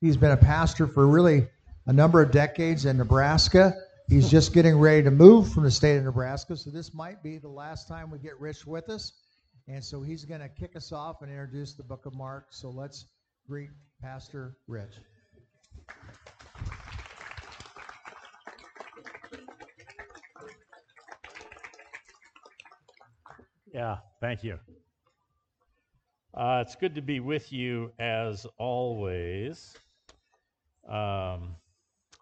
He's been a pastor for really a number of decades in Nebraska. He's just getting ready to move from the state of Nebraska, so this might be the last time we get Rich with us. And so he's going to kick us off and introduce the book of Mark. So let's greet Pastor Rich. Yeah, thank you. Uh, it's good to be with you as always. Um,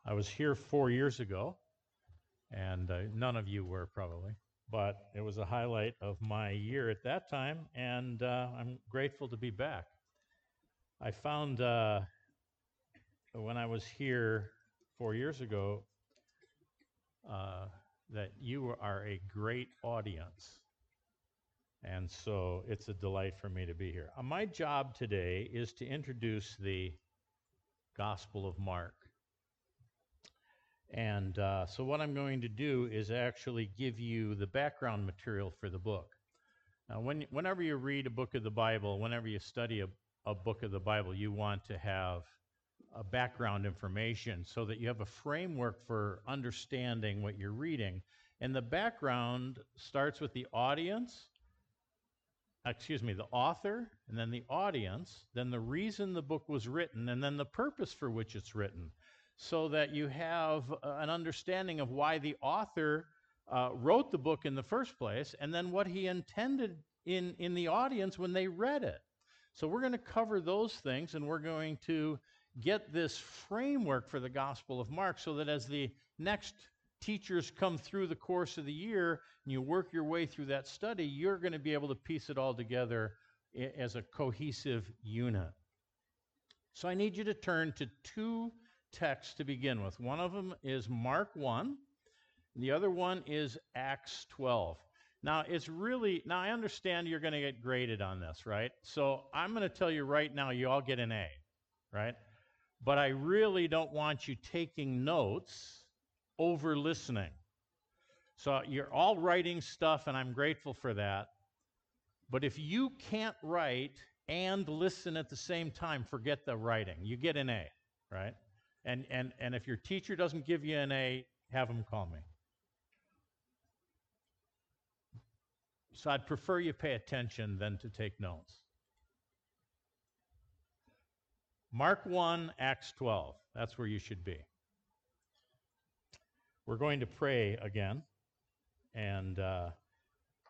I was here four years ago, and uh, none of you were probably, but it was a highlight of my year at that time, and uh, I'm grateful to be back. I found uh, when I was here four years ago uh, that you are a great audience. And so it's a delight for me to be here. Uh, my job today is to introduce the Gospel of Mark. And uh, so, what I'm going to do is actually give you the background material for the book. Now, when, whenever you read a book of the Bible, whenever you study a, a book of the Bible, you want to have a background information so that you have a framework for understanding what you're reading. And the background starts with the audience excuse me, the author, and then the audience, then the reason the book was written, and then the purpose for which it's written, so that you have uh, an understanding of why the author uh, wrote the book in the first place, and then what he intended in, in the audience when they read it. So we're going to cover those things, and we're going to get this framework for the Gospel of Mark so that as the next teachers come through the course of the year and you work your way through that study, you're going to be able to piece it all together as a cohesive unit. So I need you to turn to two texts to begin with. One of them is Mark 1, the other one is Acts 12. Now, it's really, now I understand you're going to get graded on this, right? So I'm going to tell you right now, you all get an A, right? But I really don't want you taking notes over listening. So you're all writing stuff, and I'm grateful for that. But if you can't write and listen at the same time, forget the writing. You get an A, right? And, and, and if your teacher doesn't give you an A, have them call me. So I'd prefer you pay attention than to take notes. Mark 1, Acts 12. That's where you should be. We're going to pray again, and uh,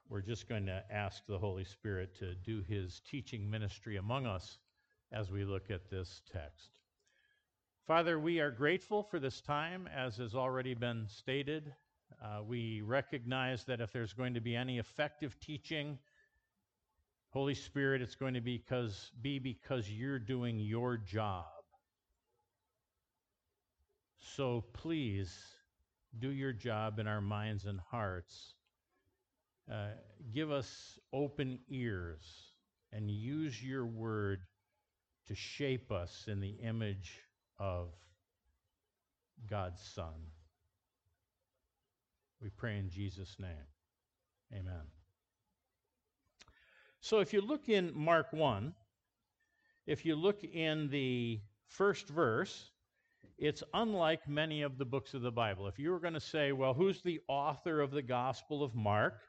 we're just going to ask the Holy Spirit to do his teaching ministry among us as we look at this text. Father, we are grateful for this time, as has already been stated. Uh, we recognize that if there's going to be any effective teaching, Holy Spirit, it's going to be because, be because you're doing your job. So please do your job in our minds and hearts. Uh, give us open ears and use your word to shape us in the image of God's Son. We pray in Jesus' name. Amen. So if you look in Mark 1, if you look in the first verse, it's unlike many of the books of the Bible. If you were going to say, well, who's the author of the Gospel of Mark?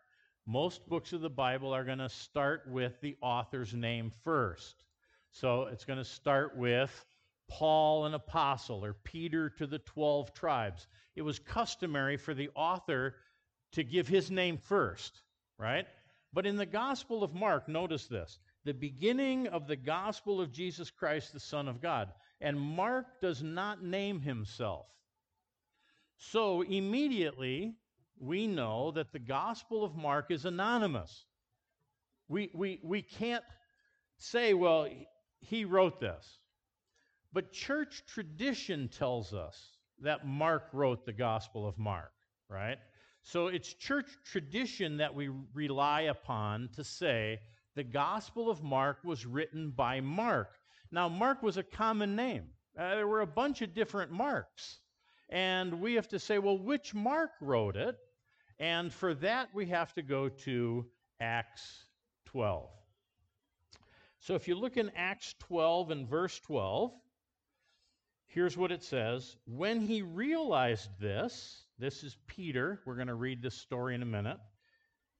Most books of the Bible are going to start with the author's name first. So it's going to start with Paul, an apostle, or Peter to the 12 tribes. It was customary for the author to give his name first, right? But in the Gospel of Mark, notice this the beginning of the gospel of Jesus Christ, the Son of God. And Mark does not name himself. So immediately, we know that the Gospel of Mark is anonymous. We, we, we can't say, well, he wrote this. But church tradition tells us that Mark wrote the Gospel of Mark, right? So it's church tradition that we rely upon to say the Gospel of Mark was written by Mark. Now, Mark was a common name. Uh, there were a bunch of different Marks. And we have to say, well, which Mark wrote it? And for that, we have to go to Acts 12. So if you look in Acts 12 and verse 12, Here's what it says When he realized this, this is Peter. We're going to read this story in a minute.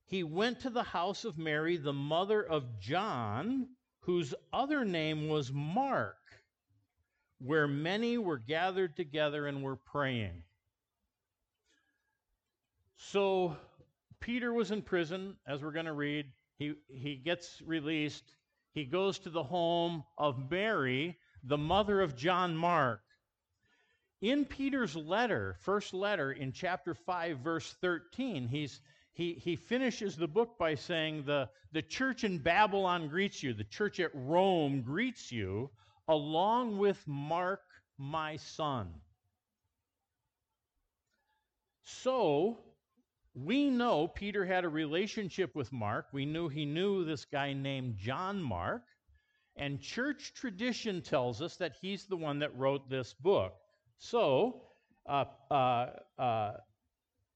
He went to the house of Mary, the mother of John, whose other name was Mark, where many were gathered together and were praying. So Peter was in prison, as we're going to read. He, he gets released. He goes to the home of Mary, the mother of John Mark. In Peter's letter, first letter in chapter 5, verse 13, he's, he, he finishes the book by saying, the, the church in Babylon greets you, the church at Rome greets you, along with Mark, my son. So, we know Peter had a relationship with Mark. We knew he knew this guy named John Mark. And church tradition tells us that he's the one that wrote this book. So, uh, uh, uh,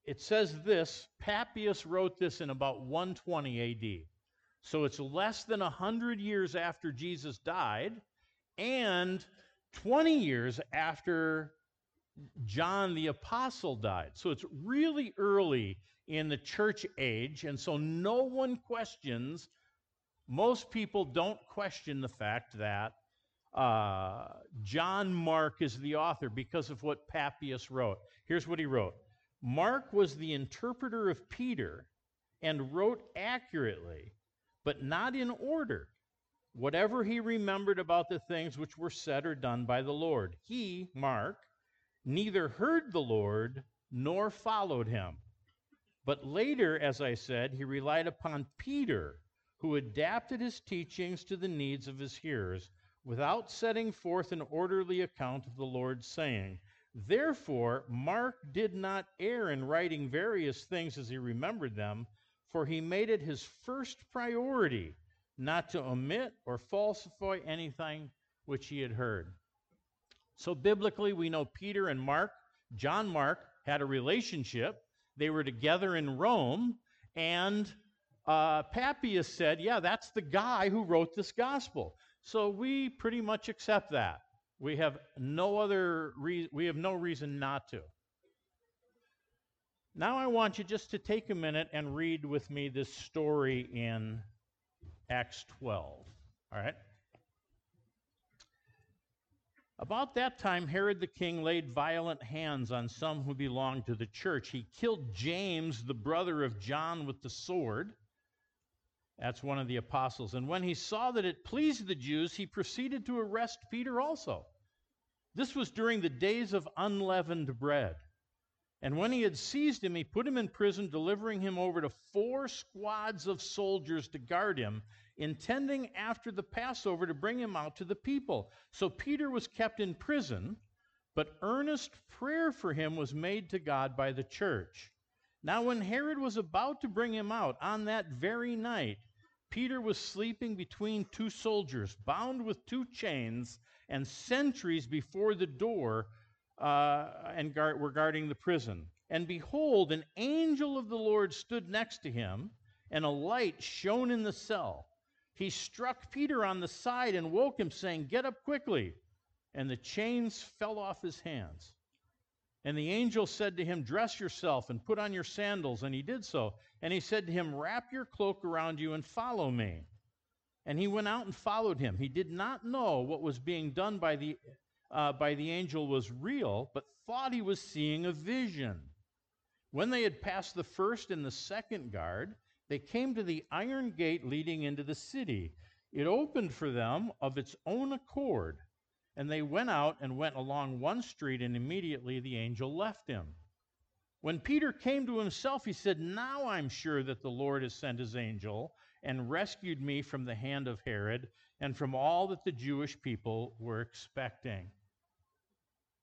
it says this Papias wrote this in about 120 AD. So it's less than 100 years after Jesus died and 20 years after John the Apostle died. So it's really early in the church age, and so no one questions, most people don't question the fact that uh, John Mark is the author because of what Papias wrote. Here's what he wrote Mark was the interpreter of Peter and wrote accurately, but not in order, whatever he remembered about the things which were said or done by the Lord. He, Mark, neither heard the Lord nor followed him. But later, as I said, he relied upon Peter, who adapted his teachings to the needs of his hearers without setting forth an orderly account of the Lord's saying. Therefore, Mark did not err in writing various things as he remembered them, for he made it his first priority not to omit or falsify anything which he had heard. So, biblically, we know Peter and Mark, John Mark, had a relationship. They were together in Rome, and uh, Papias said, Yeah, that's the guy who wrote this gospel. So we pretty much accept that. We have no other re- we have no reason not to. Now I want you just to take a minute and read with me this story in Acts 12. All right? About that time, Herod the king laid violent hands on some who belonged to the church. He killed James, the brother of John, with the sword. That's one of the apostles. And when he saw that it pleased the Jews, he proceeded to arrest Peter also. This was during the days of unleavened bread. And when he had seized him, he put him in prison, delivering him over to four squads of soldiers to guard him, intending after the Passover to bring him out to the people. So Peter was kept in prison, but earnest prayer for him was made to God by the church. Now, when Herod was about to bring him out on that very night, Peter was sleeping between two soldiers, bound with two chains, and sentries before the door uh, and guard, were guarding the prison. And behold, an angel of the Lord stood next to him, and a light shone in the cell. He struck Peter on the side and woke him, saying, Get up quickly. And the chains fell off his hands. And the angel said to him, Dress yourself and put on your sandals. And he did so. And he said to him, Wrap your cloak around you and follow me. And he went out and followed him. He did not know what was being done by the, uh, by the angel was real, but thought he was seeing a vision. When they had passed the first and the second guard, they came to the iron gate leading into the city. It opened for them of its own accord and they went out and went along one street, and immediately the angel left him. When Peter came to himself, he said, Now I'm sure that the Lord has sent his angel and rescued me from the hand of Herod and from all that the Jewish people were expecting.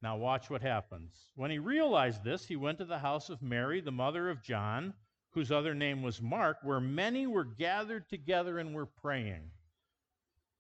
Now, watch what happens. When he realized this, he went to the house of Mary, the mother of John, whose other name was Mark, where many were gathered together and were praying.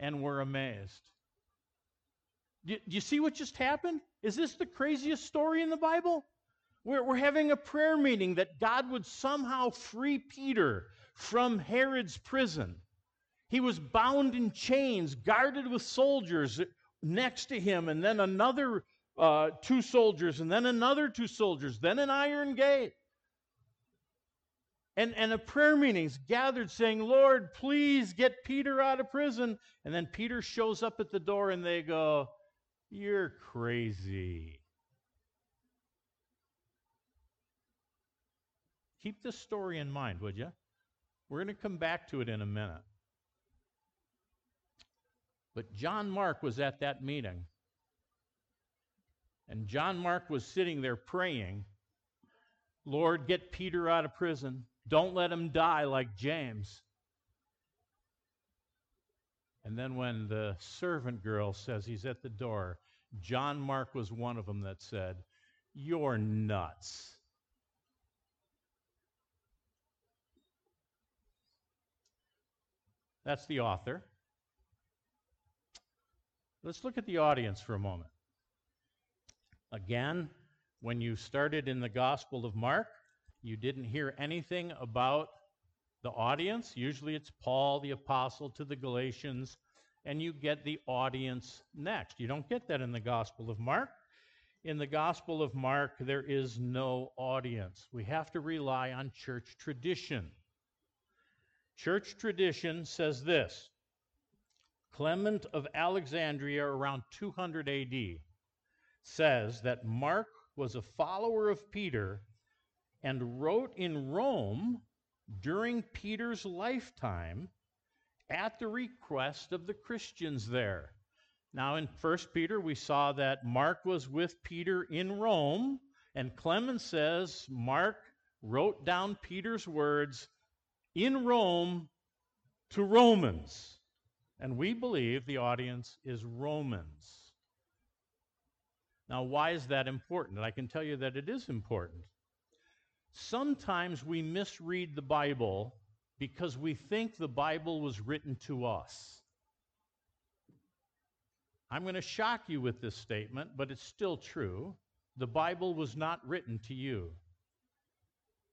and were amazed. Do, you see what just happened? Is this the craziest story in the Bible? We're, we're having a prayer meeting that God would somehow free Peter from Herod's prison. He was bound in chains, guarded with soldiers next to him, and then another uh, two soldiers, and then another two soldiers, then an iron gate. And, and a prayer meeting's gathered saying, Lord, please get Peter out of prison. And then Peter shows up at the door and they go, You're crazy. Keep this story in mind, would you? We're going to come back to it in a minute. But John Mark was at that meeting. And John Mark was sitting there praying, Lord, get Peter out of prison. Don't let him die like James. And then when the servant girl says he's at the door, John Mark was one of them that said, You're nuts. That's the author. Let's look at the audience for a moment. Again, when you started in the Gospel of Mark, you didn't hear anything about the audience. Usually it's Paul, the apostle, to the Galatians, and you get the audience next. You don't get that in the Gospel of Mark. In the Gospel of Mark, there is no audience. We have to rely on church tradition. Church tradition says this Clement of Alexandria, around 200 AD, says that Mark was a follower of Peter and wrote in Rome during Peter's lifetime at the request of the Christians there. Now, in 1 Peter, we saw that Mark was with Peter in Rome, and Clement says Mark wrote down Peter's words in Rome to Romans. And we believe the audience is Romans. Now, why is that important? I can tell you that it is important. Sometimes we misread the Bible because we think the Bible was written to us. I'm going to shock you with this statement, but it's still true. The Bible was not written to you,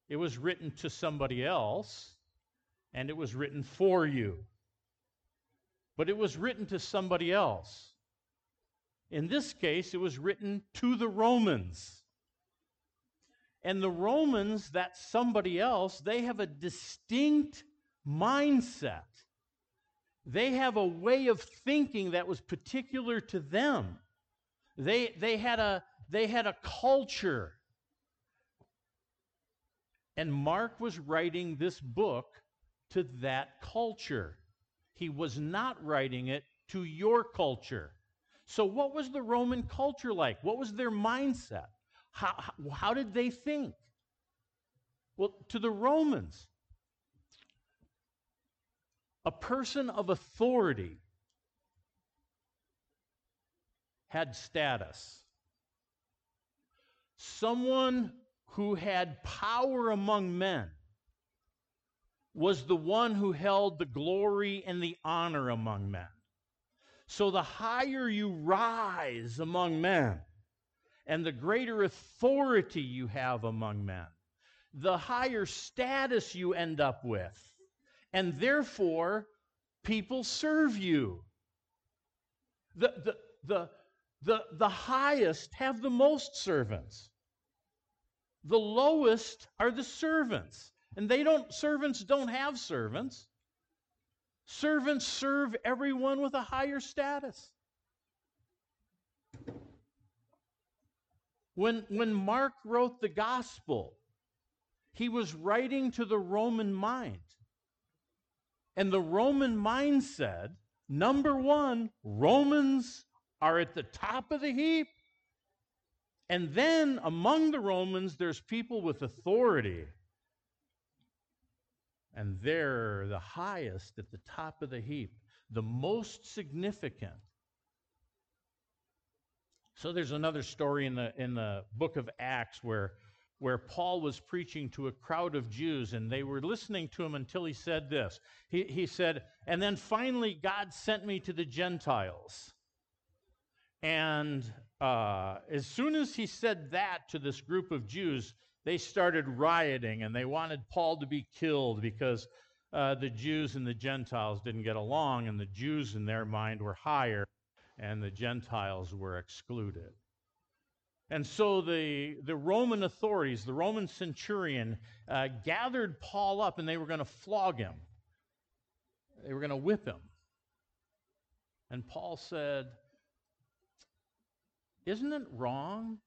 it was written to somebody else, and it was written for you. But it was written to somebody else. In this case, it was written to the Romans. And the Romans, that somebody else, they have a distinct mindset. They have a way of thinking that was particular to them. They, they, had, a, they had a culture. And Mark was writing this book to that culture. He was not writing it to your culture. So, what was the Roman culture like? What was their mindset? How, how, did they think? Well, to the Romans, a person of authority had status. Someone who had power among men was the one who held the glory and the honor among men. So the higher you rise among men, and the greater authority you have among men, the higher status you end up with. And therefore, people serve you. The, the, the, the, the highest have the most servants. The lowest are the servants. And they don't servants don't have servants. Servants serve everyone with a higher status. When, when Mark wrote the gospel, he was writing to the Roman mind. And the Roman mind said, number one, Romans are at the top of the heap. And then among the Romans, there's people with authority and they're the highest at the top of the heap, the most significant. So there's another story in the in the book of Acts where where Paul was preaching to a crowd of Jews and they were listening to him until he said this. He, he said, And then finally, God sent me to the Gentiles. And uh, as soon as he said that to this group of Jews, they started rioting and they wanted Paul to be killed because uh, the Jews and the Gentiles didn't get along, and the Jews in their mind were higher, and the Gentiles were excluded. And so the, the Roman authorities, the Roman centurion, uh, gathered Paul up and they were going to flog him. They were going to whip him. And Paul said, Isn't it wrong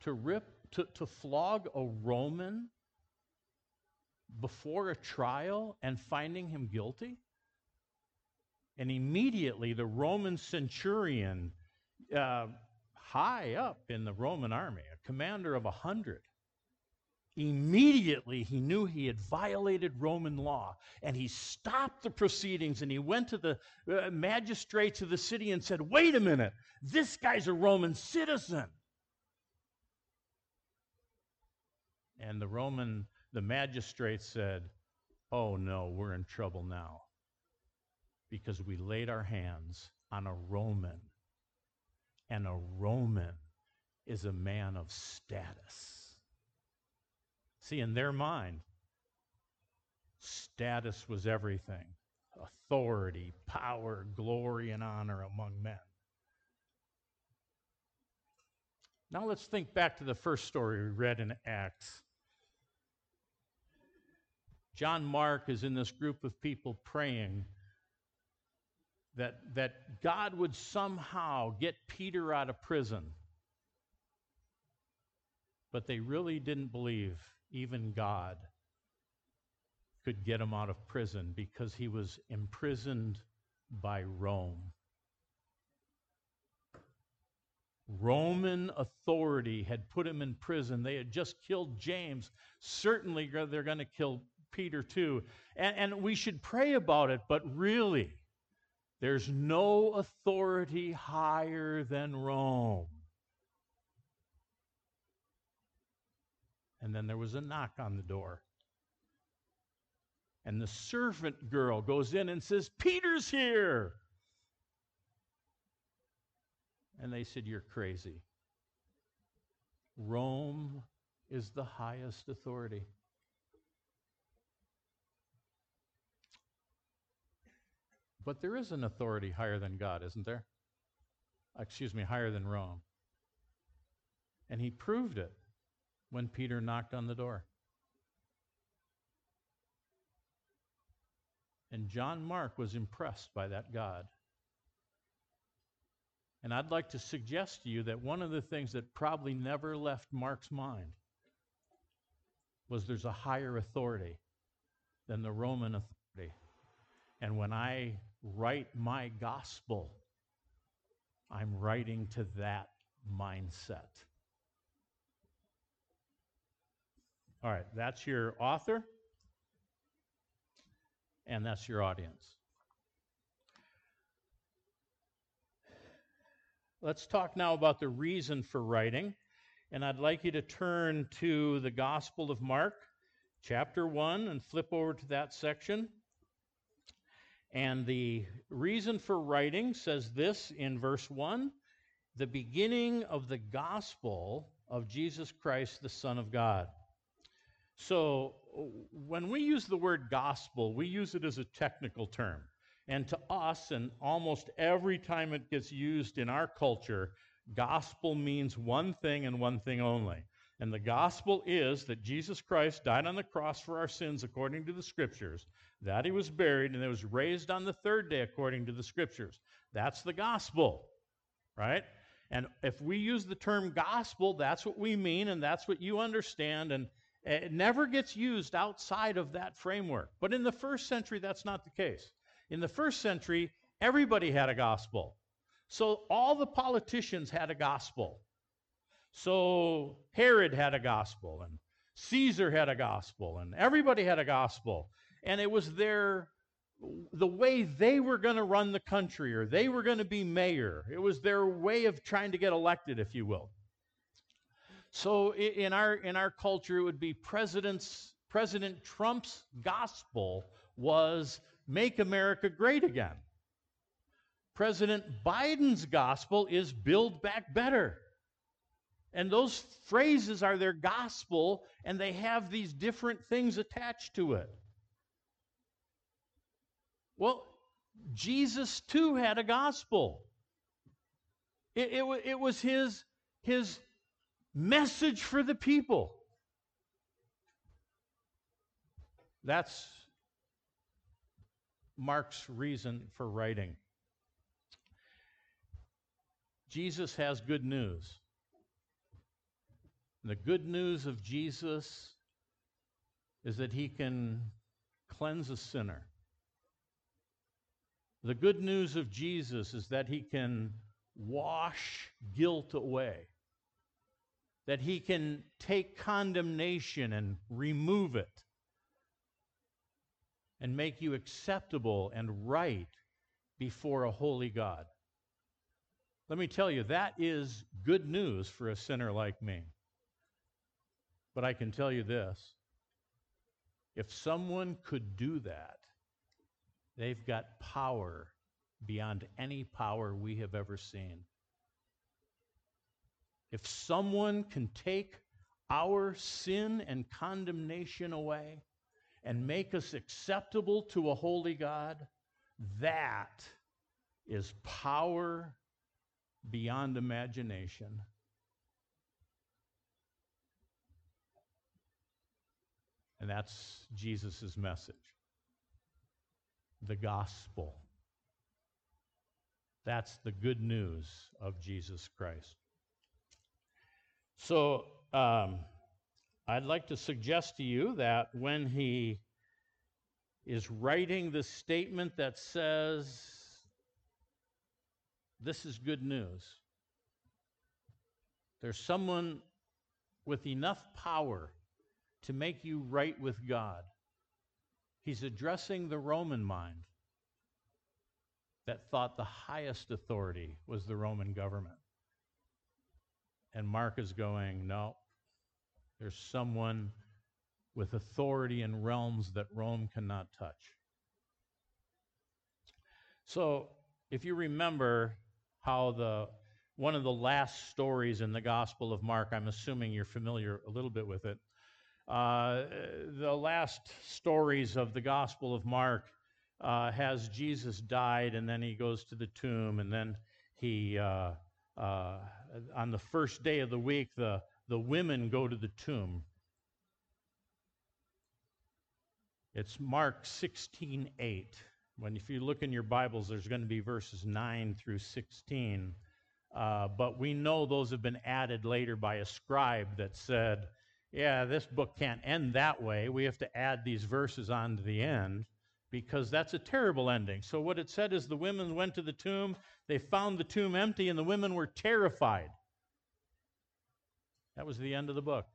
to rip, to, to flog a Roman before a trial and finding him guilty? And immediately the Roman centurion, uh, high up in the Roman army, a commander of a hundred, immediately he knew he had violated Roman law and he stopped the proceedings and he went to the uh, magistrates of the city and said, Wait a minute, this guy's a Roman citizen. And the Roman, the magistrates said, Oh no, we're in trouble now because we laid our hands on a Roman and a Roman is a man of status. See, in their mind, status was everything authority, power, glory, and honor among men. Now let's think back to the first story we read in Acts. John Mark is in this group of people praying that, that God would somehow get Peter out of prison. But they really didn't believe even God could get him out of prison because he was imprisoned by Rome. Roman authority had put him in prison. They had just killed James. Certainly, they're going to kill Peter too. And, and we should pray about it, but really, there's no authority higher than Rome. And then there was a knock on the door. And the servant girl goes in and says, Peter's here. And they said, You're crazy. Rome is the highest authority. But there is an authority higher than God, isn't there? Excuse me, higher than Rome. And he proved it when Peter knocked on the door. And John Mark was impressed by that God. And I'd like to suggest to you that one of the things that probably never left Mark's mind was there's a higher authority than the Roman authority. And when I write my gospel, I'm writing to that mindset. All right, that's your author, and that's your audience. Let's talk now about the reason for writing. And I'd like you to turn to the Gospel of Mark, chapter 1, and flip over to that section. And the reason for writing says this in verse 1 the beginning of the gospel of Jesus Christ, the Son of God. So, when we use the word gospel, we use it as a technical term. And to us, and almost every time it gets used in our culture, gospel means one thing and one thing only. And the gospel is that Jesus Christ died on the cross for our sins according to the scriptures, that he was buried, and that was raised on the third day according to the scriptures. That's the gospel, right? And if we use the term gospel, that's what we mean, and that's what you understand, and it never gets used outside of that framework. But in the first century, that's not the case. In the first century, everybody had a gospel. So all the politicians had a gospel. So Herod had a gospel, and Caesar had a gospel, and everybody had a gospel. And it was their the way they were going to run the country or they were going to be mayor. It was their way of trying to get elected, if you will. So in our in our culture, it would be President's President Trump's gospel was make America great again. President Biden's gospel is build back better. And those phrases are their gospel, and they have these different things attached to it. Well, Jesus too had a gospel. It, it, it was his, his message for the people. That's Mark's reason for writing. Jesus has good news. And the good news of Jesus is that he can cleanse a sinner. The good news of Jesus is that he can wash guilt away, that he can take condemnation and remove it, and make you acceptable and right before a holy God. Let me tell you, that is good news for a sinner like me. But I can tell you this if someone could do that, They've got power beyond any power we have ever seen. If someone can take our sin and condemnation away and make us acceptable to a holy God, that is power beyond imagination. And that's Jesus' message the gospel. That's the good news of Jesus Christ. So, um, I'd like to suggest to you that when he is writing the statement that says, This is good news, there's someone with enough power to make you right with God He's addressing the Roman mind that thought the highest authority was the Roman government. And Mark is going, no, there's someone with authority in realms that Rome cannot touch. So, if you remember how the one of the last stories in the Gospel of Mark, I'm assuming you're familiar a little bit with it, uh, the last stories of the Gospel of Mark uh, has Jesus died, and then he goes to the tomb, and then he, uh, uh, on the first day of the week, the, the women go to the tomb. It's Mark 16 8. When if you look in your Bibles, there's going to be verses 9 through 16. Uh, but we know those have been added later by a scribe that said, yeah, this book can't end that way. We have to add these verses on to the end because that's a terrible ending. So, what it said is the women went to the tomb, they found the tomb empty, and the women were terrified. That was the end of the book.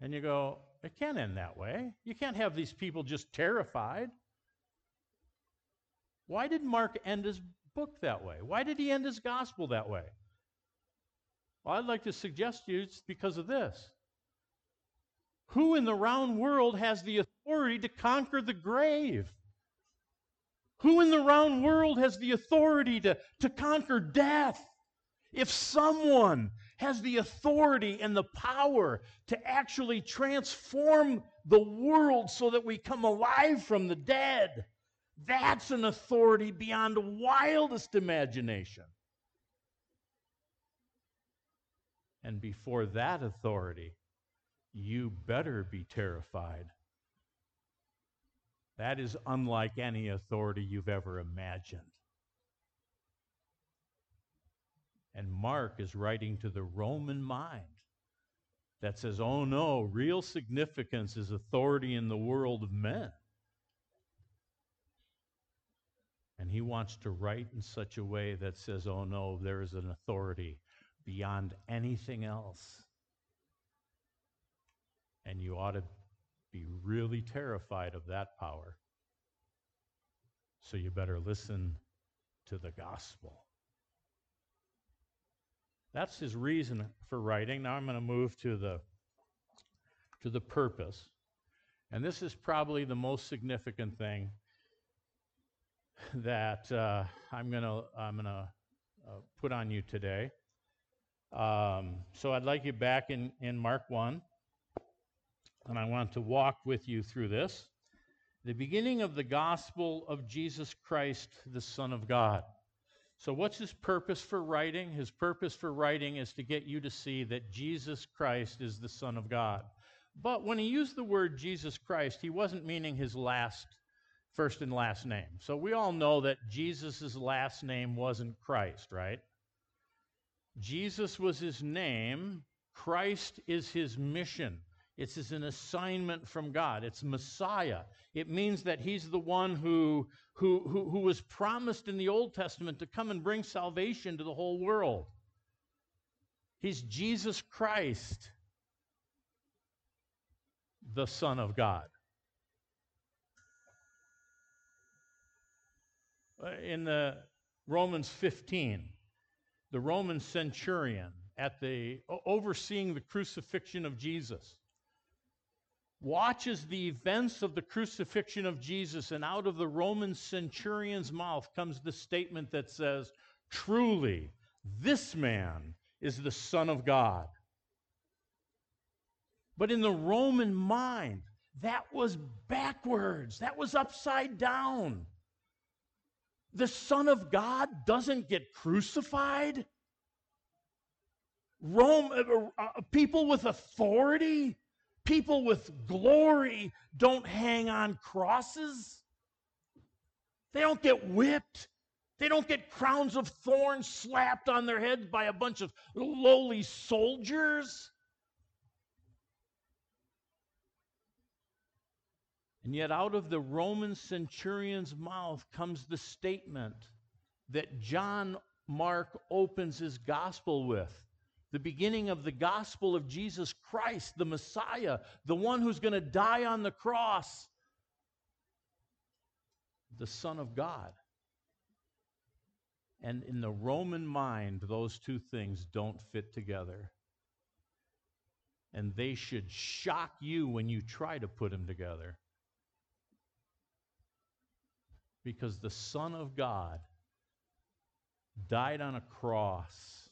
And you go, it can't end that way. You can't have these people just terrified. Why did Mark end his book that way? Why did he end his gospel that way? Well, I'd like to suggest to you it's because of this. Who in the round world has the authority to conquer the grave? Who in the round world has the authority to, to conquer death? If someone has the authority and the power to actually transform the world so that we come alive from the dead, that's an authority beyond wildest imagination. And before that authority, you better be terrified. That is unlike any authority you've ever imagined. And Mark is writing to the Roman mind that says, oh no, real significance is authority in the world of men. And he wants to write in such a way that says, oh no, there is an authority beyond anything else. And you ought to be really terrified of that power. So you better listen to the gospel. That's his reason for writing. Now I'm going to move to the to the purpose. And this is probably the most significant thing that uh, I'm going to I'm going to uh, put on you today. Um, so I'd like you back in, in Mark 1, and I want to walk with you through this. The beginning of the gospel of Jesus Christ, the Son of God. So, what's his purpose for writing? His purpose for writing is to get you to see that Jesus Christ is the Son of God. But when he used the word Jesus Christ, he wasn't meaning his last, first and last name. So, we all know that Jesus' last name wasn't Christ, right? Jesus was his name, Christ is his mission. It's an assignment from God. It's Messiah. It means that he's the one who, who, who, who was promised in the Old Testament to come and bring salvation to the whole world. He's Jesus Christ, the Son of God. Uh, in the Romans 15, the Roman centurion at the overseeing the crucifixion of Jesus watches the events of the crucifixion of Jesus, and out of the Roman centurion's mouth comes the statement that says, Truly, this man is the Son of God. But in the Roman mind, that was backwards, that was upside down. The Son of God doesn't get crucified. Rome, uh, uh, people with authority People with glory don't hang on crosses. They don't get whipped. They don't get crowns of thorns slapped on their heads by a bunch of lowly soldiers. And yet, out of the Roman centurion's mouth comes the statement that John Mark opens his gospel with the beginning of the gospel of Jesus Christ, the Messiah, the one who's going to die on the cross, the Son of God. And in the Roman mind, those two things don't fit together. And they should shock you when you try to put them together. Because the Son of God died on a cross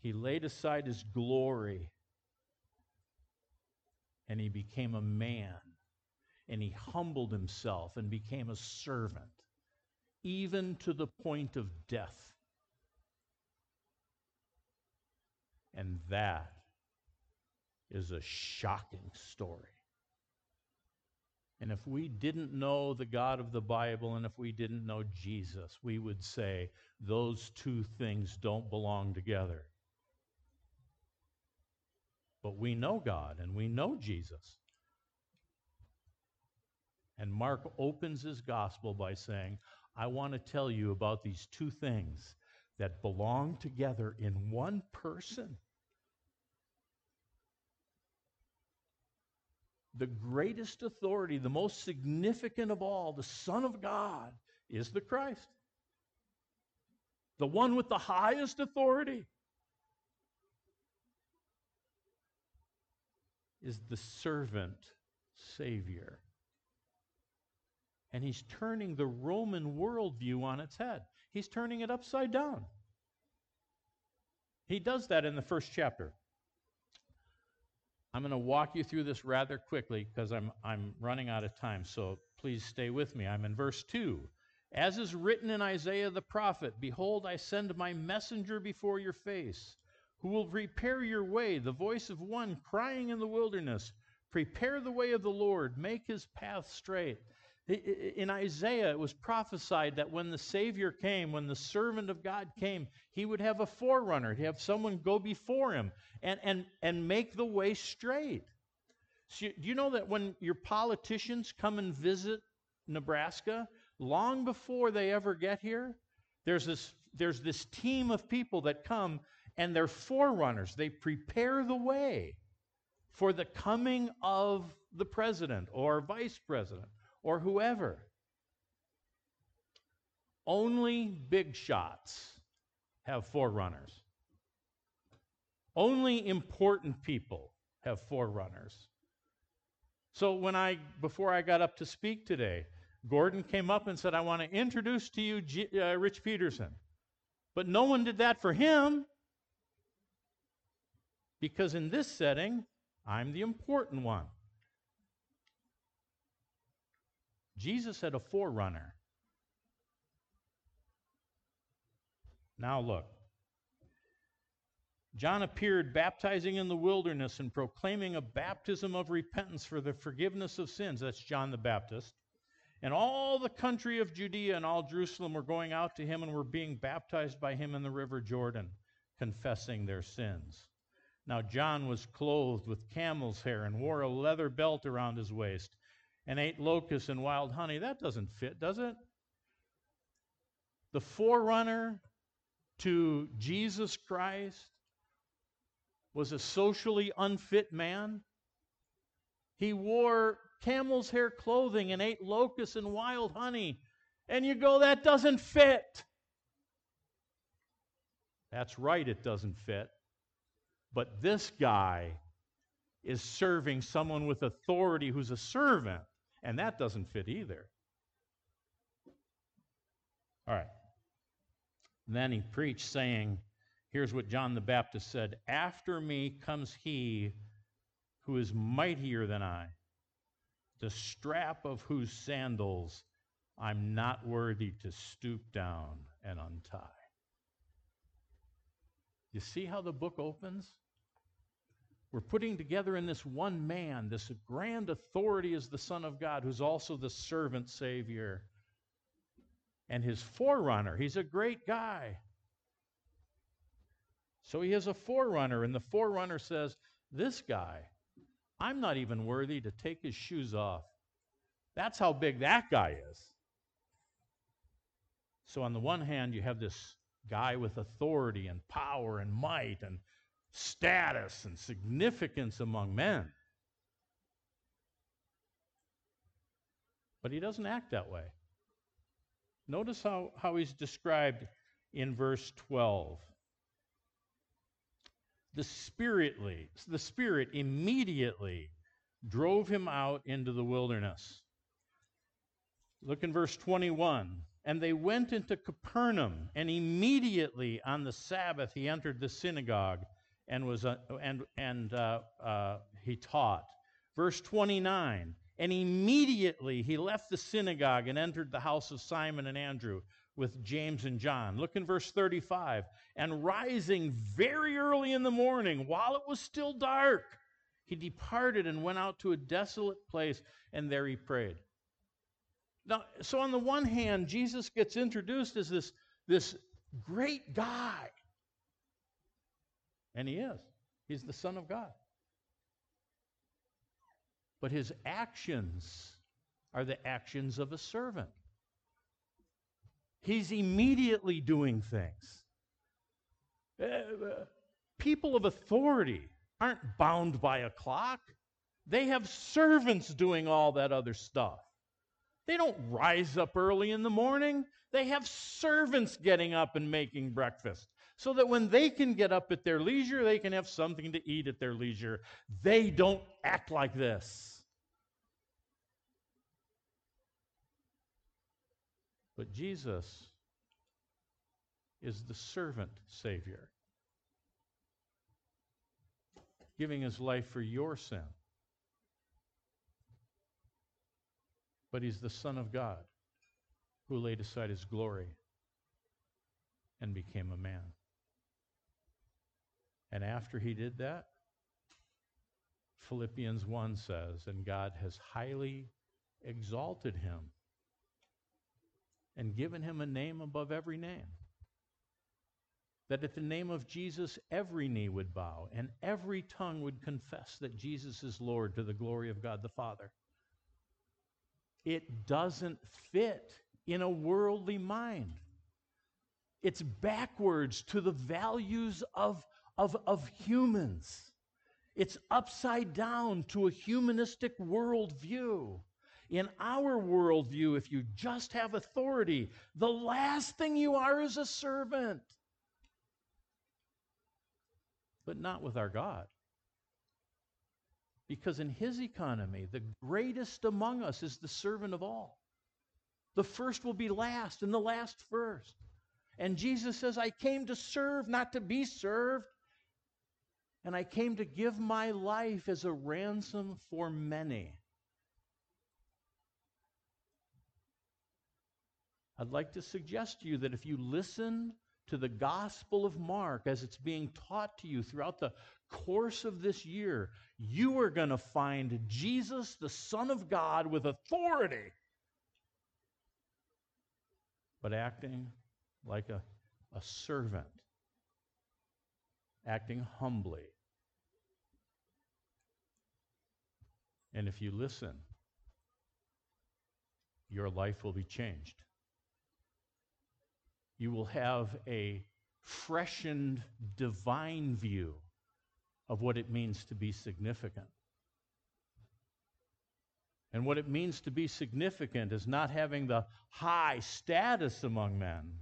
he laid aside his glory and he became a man and he humbled himself and became a servant, even to the point of death. And that is a shocking story. And if we didn't know the God of the Bible and if we didn't know Jesus, we would say those two things don't belong together. But we know God and we know Jesus. And Mark opens his gospel by saying, I want to tell you about these two things that belong together in one person. The greatest authority, the most significant of all, the Son of God, is the Christ. The one with the highest authority. is the servant Savior. And he's turning the Roman worldview on its head. He's turning it upside down. He does that in the first chapter. I'm going to walk you through this rather quickly because I'm, I'm running out of time, so please stay with me. I'm in verse 2. As is written in Isaiah the prophet Behold, I send my messenger before your face who will prepare your way, the voice of one crying in the wilderness, Prepare the way of the Lord, make his path straight. In Isaiah, it was prophesied that when the Savior came, when the servant of God came, he would have a forerunner, he'd have someone go before him and, and, and make the way straight. So do you know that when your politicians come and visit Nebraska, long before they ever get here, there's this, there's this team of people that come and they're forerunners. They prepare the way for the coming of the president or vice president or whoever. only big shots have forerunners. Only important people have forerunners. So when I before I got up to speak today, Gordon came up and said, "I want to introduce to you G, uh, Rich Peterson," but no one did that for him because in this setting, I'm the important one. Jesus had a forerunner. Now look. John appeared baptizing in the wilderness and proclaiming a baptism of repentance for the forgiveness of sins. That's John the Baptist. And all the country of Judea and all Jerusalem were going out to him and were being baptized by him in the river Jordan, confessing their sins. Now, John was clothed with camel's hair and wore a leather belt around his waist and ate locusts and wild honey. That doesn't fit, does it? The forerunner to Jesus Christ was a socially unfit man. He wore camel's hair clothing and ate locusts and wild honey. And you go, that doesn't fit. That's right, it doesn't fit. But this guy is serving someone with authority who's a servant, and that doesn't fit either. All right. then he preached, saying, Here's what John the Baptist said After me comes he who is mightier than I, the strap of whose sandals I'm not worthy to stoop down and untie. You see how the book opens? We're putting together in this one man this grand authority as the Son of God, who's also the servant Savior and his forerunner. He's a great guy. So he has a forerunner, and the forerunner says, This guy, I'm not even worthy to take his shoes off. That's how big that guy is. So, on the one hand, you have this guy with authority and power and might and status and significance among men. But he doesn't act that way. Notice how, how he's described in verse 12 the spiritly the spirit immediately drove him out into the wilderness look in verse 21 and they went into capernaum and immediately on the sabbath he entered the synagogue and was uh, and and uh, uh, he taught verse 29 and immediately he left the synagogue and entered the house of simon and andrew with James and John. Look in verse 35. And rising very early in the morning, while it was still dark, he departed and went out to a desolate place, and there he prayed. Now, so on the one hand, Jesus gets introduced as this, this great guy. And he is. He's the Son of God. But his actions are the actions of a servant. He's immediately doing things. Uh, people of authority aren't bound by a clock. They have servants doing all that other stuff. They don't rise up early in the morning. They have servants getting up and making breakfast so that when they can get up at their leisure, they can have something to eat at their leisure. They don't act like this. But Jesus is the servant Savior, giving his life for your sin. But he's the Son of God who laid aside his glory and became a man. And after he did that, Philippians 1 says, and God has highly exalted him and given him a name above every name. That at the name of Jesus, every knee would bow and every tongue would confess that Jesus is Lord to the glory of God the Father. It doesn't fit in a worldly mind. It's backwards to the values of, of, of humans. It's upside down to a humanistic worldview. In our worldview, if you just have authority, the last thing you are is a servant. But not with our God. Because in his economy, the greatest among us is the servant of all. The first will be last, and the last first. And Jesus says, I came to serve, not to be served. And I came to give my life as a ransom for many. I'd like to suggest to you that if you listen to the Gospel of Mark as it's being taught to you throughout the course of this year, you are going to find Jesus, the Son of God, with authority, but acting like a, a servant, acting humbly. And if you listen, your life will be changed. You will have a freshened divine view of what it means to be significant. And what it means to be significant is not having the high status among men,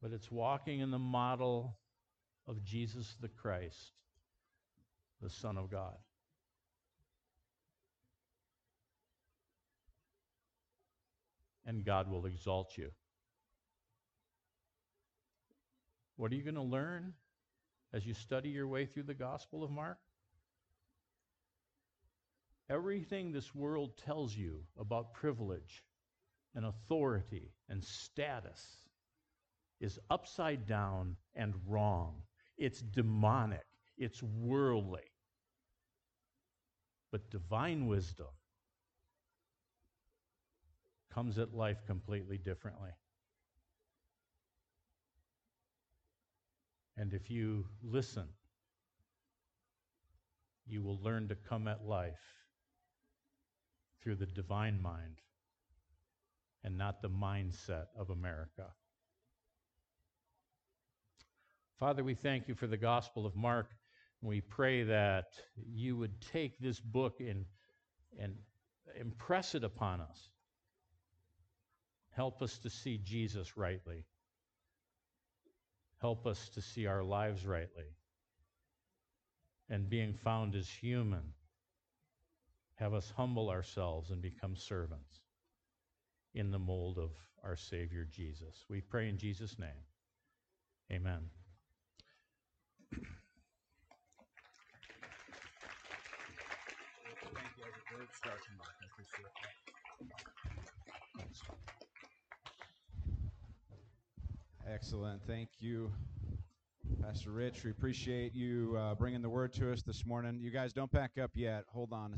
but it's walking in the model of Jesus the Christ, the Son of God. And God will exalt you. What are you going to learn as you study your way through the Gospel of Mark? Everything this world tells you about privilege and authority and status is upside down and wrong. It's demonic, it's worldly. But divine wisdom comes at life completely differently. And if you listen, you will learn to come at life through the divine mind and not the mindset of America. Father, we thank you for the Gospel of Mark. We pray that you would take this book and, and impress it upon us. Help us to see Jesus rightly. Help us to see our lives rightly. And being found as human, have us humble ourselves and become servants in the mold of our Savior Jesus. We pray in Jesus' name. Amen. Excellent. Thank you, Pastor Rich. We appreciate you uh, bringing the word to us this morning. You guys don't back up yet. Hold on a